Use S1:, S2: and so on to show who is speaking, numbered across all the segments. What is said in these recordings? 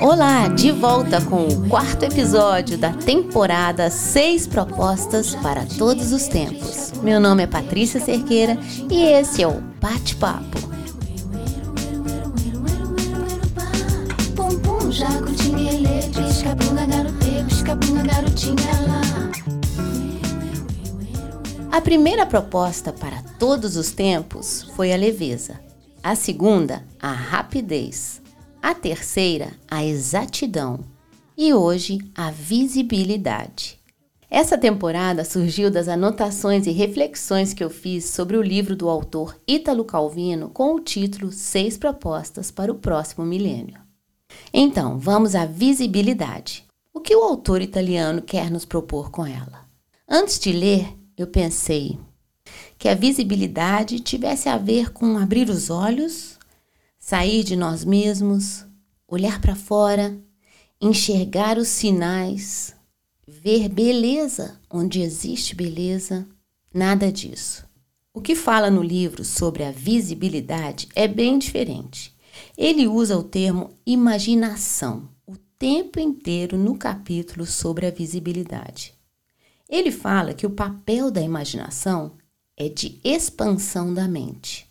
S1: Olá, de volta com o quarto episódio da temporada Seis Propostas para Todos os Tempos. Meu nome é Patrícia Cerqueira e esse é o Bate-Papo. A primeira proposta para todos os tempos foi a leveza. A segunda, a rapidez. A terceira, a exatidão. E hoje, a visibilidade. Essa temporada surgiu das anotações e reflexões que eu fiz sobre o livro do autor Ítalo Calvino com o título Seis Propostas para o Próximo Milênio. Então, vamos à visibilidade. O que o autor italiano quer nos propor com ela? Antes de ler, eu pensei que a visibilidade tivesse a ver com abrir os olhos, sair de nós mesmos, olhar para fora, enxergar os sinais, ver beleza onde existe beleza, nada disso. O que fala no livro sobre a visibilidade é bem diferente. Ele usa o termo imaginação o tempo inteiro no capítulo sobre a visibilidade. Ele fala que o papel da imaginação é de expansão da mente.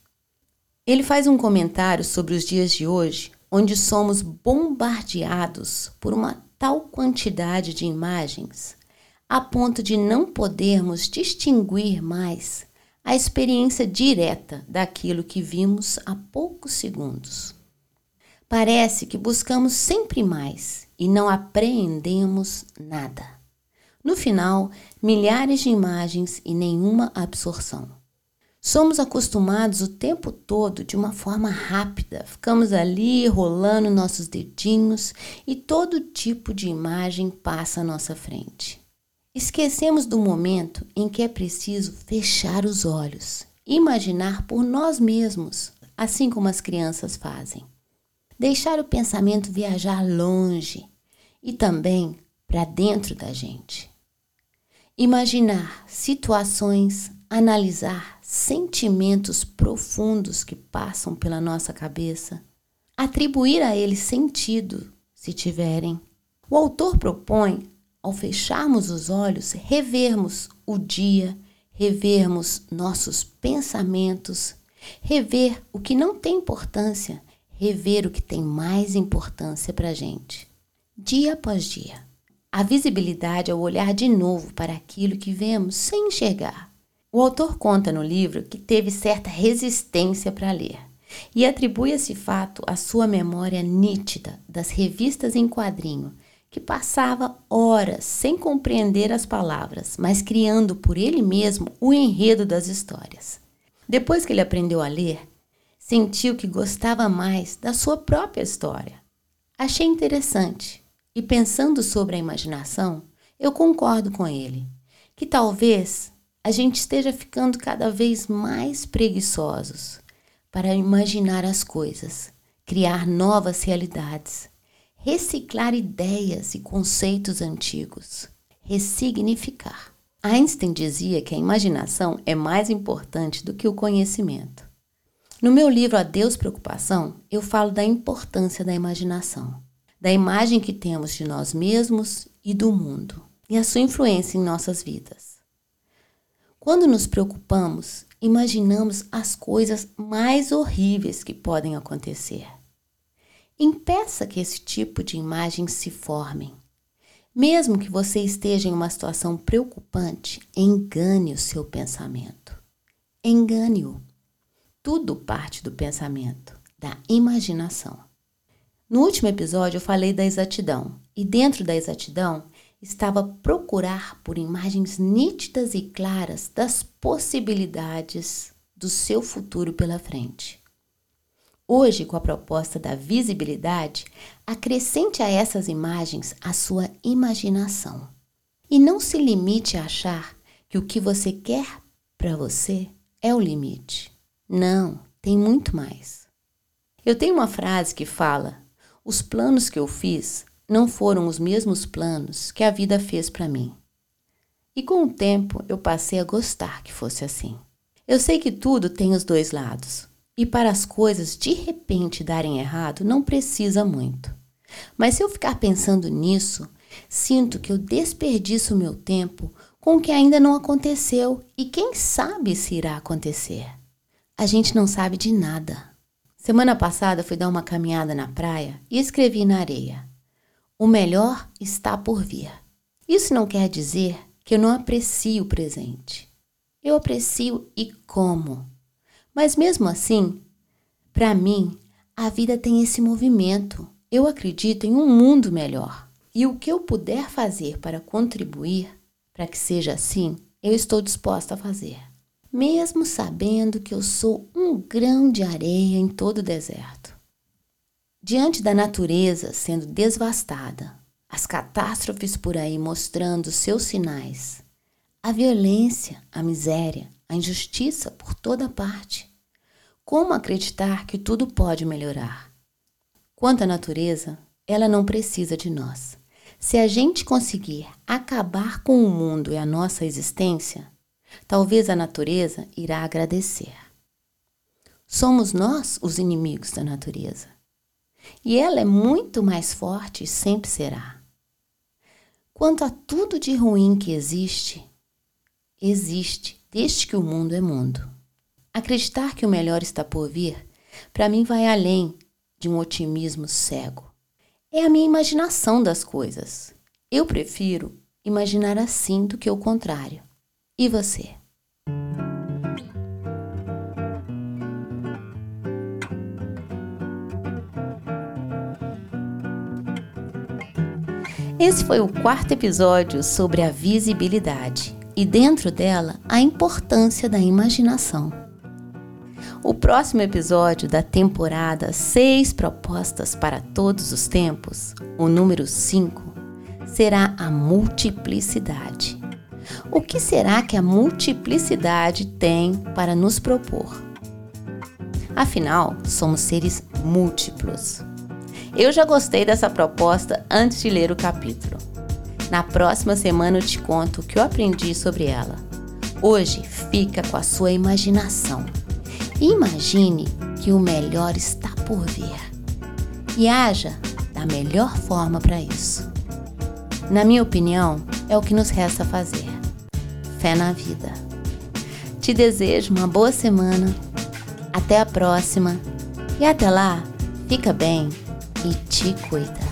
S1: Ele faz um comentário sobre os dias de hoje, onde somos bombardeados por uma tal quantidade de imagens, a ponto de não podermos distinguir mais a experiência direta daquilo que vimos há poucos segundos. Parece que buscamos sempre mais e não apreendemos nada. No final, milhares de imagens e nenhuma absorção. Somos acostumados o tempo todo de uma forma rápida, ficamos ali rolando nossos dedinhos e todo tipo de imagem passa à nossa frente. Esquecemos do momento em que é preciso fechar os olhos, imaginar por nós mesmos, assim como as crianças fazem. Deixar o pensamento viajar longe e também para dentro da gente. Imaginar situações, analisar sentimentos profundos que passam pela nossa cabeça, atribuir a eles sentido, se tiverem. O autor propõe, ao fecharmos os olhos, revermos o dia, revermos nossos pensamentos, rever o que não tem importância, rever o que tem mais importância para a gente, dia após dia. A visibilidade é o olhar de novo para aquilo que vemos sem enxergar. O autor conta no livro que teve certa resistência para ler e atribui esse fato à sua memória nítida das revistas em quadrinho, que passava horas sem compreender as palavras, mas criando por ele mesmo o enredo das histórias. Depois que ele aprendeu a ler, sentiu que gostava mais da sua própria história. Achei interessante e pensando sobre a imaginação, eu concordo com ele, que talvez a gente esteja ficando cada vez mais preguiçosos para imaginar as coisas, criar novas realidades, reciclar ideias e conceitos antigos, ressignificar. Einstein dizia que a imaginação é mais importante do que o conhecimento. No meu livro Adeus Preocupação, eu falo da importância da imaginação da imagem que temos de nós mesmos e do mundo e a sua influência em nossas vidas. Quando nos preocupamos, imaginamos as coisas mais horríveis que podem acontecer. Impeça que esse tipo de imagens se formem. Mesmo que você esteja em uma situação preocupante, engane o seu pensamento. Engane-o. Tudo parte do pensamento, da imaginação. No último episódio eu falei da exatidão, e dentro da exatidão estava procurar por imagens nítidas e claras das possibilidades do seu futuro pela frente. Hoje, com a proposta da visibilidade, acrescente a essas imagens a sua imaginação. E não se limite a achar que o que você quer para você é o limite. Não, tem muito mais. Eu tenho uma frase que fala: os planos que eu fiz não foram os mesmos planos que a vida fez para mim. E com o tempo eu passei a gostar que fosse assim. Eu sei que tudo tem os dois lados. E para as coisas de repente darem errado, não precisa muito. Mas se eu ficar pensando nisso, sinto que eu desperdiço meu tempo com o que ainda não aconteceu e quem sabe se irá acontecer. A gente não sabe de nada. Semana passada fui dar uma caminhada na praia e escrevi na areia: O melhor está por vir. Isso não quer dizer que eu não aprecio o presente. Eu aprecio e como. Mas mesmo assim, para mim, a vida tem esse movimento. Eu acredito em um mundo melhor. E o que eu puder fazer para contribuir para que seja assim, eu estou disposta a fazer. Mesmo sabendo que eu sou um grão de areia em todo o deserto. Diante da natureza sendo devastada, as catástrofes por aí mostrando seus sinais, a violência, a miséria, a injustiça por toda parte. Como acreditar que tudo pode melhorar? Quanto à natureza, ela não precisa de nós. Se a gente conseguir acabar com o mundo e a nossa existência, talvez a natureza irá agradecer. Somos nós os inimigos da natureza. E ela é muito mais forte e sempre será. Quanto a tudo de ruim que existe, existe desde que o mundo é mundo. Acreditar que o melhor está por vir, para mim, vai além de um otimismo cego. É a minha imaginação das coisas. Eu prefiro imaginar assim do que o contrário. E você? Esse foi o quarto episódio sobre a visibilidade e, dentro dela, a importância da imaginação. O próximo episódio da temporada Seis Propostas para Todos os Tempos, o número 5, será a multiplicidade. O que será que a multiplicidade tem para nos propor? Afinal, somos seres múltiplos. Eu já gostei dessa proposta antes de ler o capítulo. Na próxima semana eu te conto o que eu aprendi sobre ela. Hoje fica com a sua imaginação. Imagine que o melhor está por vir e haja da melhor forma para isso. Na minha opinião, é o que nos resta fazer. Fé na vida. Te desejo uma boa semana. Até a próxima. E até lá, fica bem e te cuida.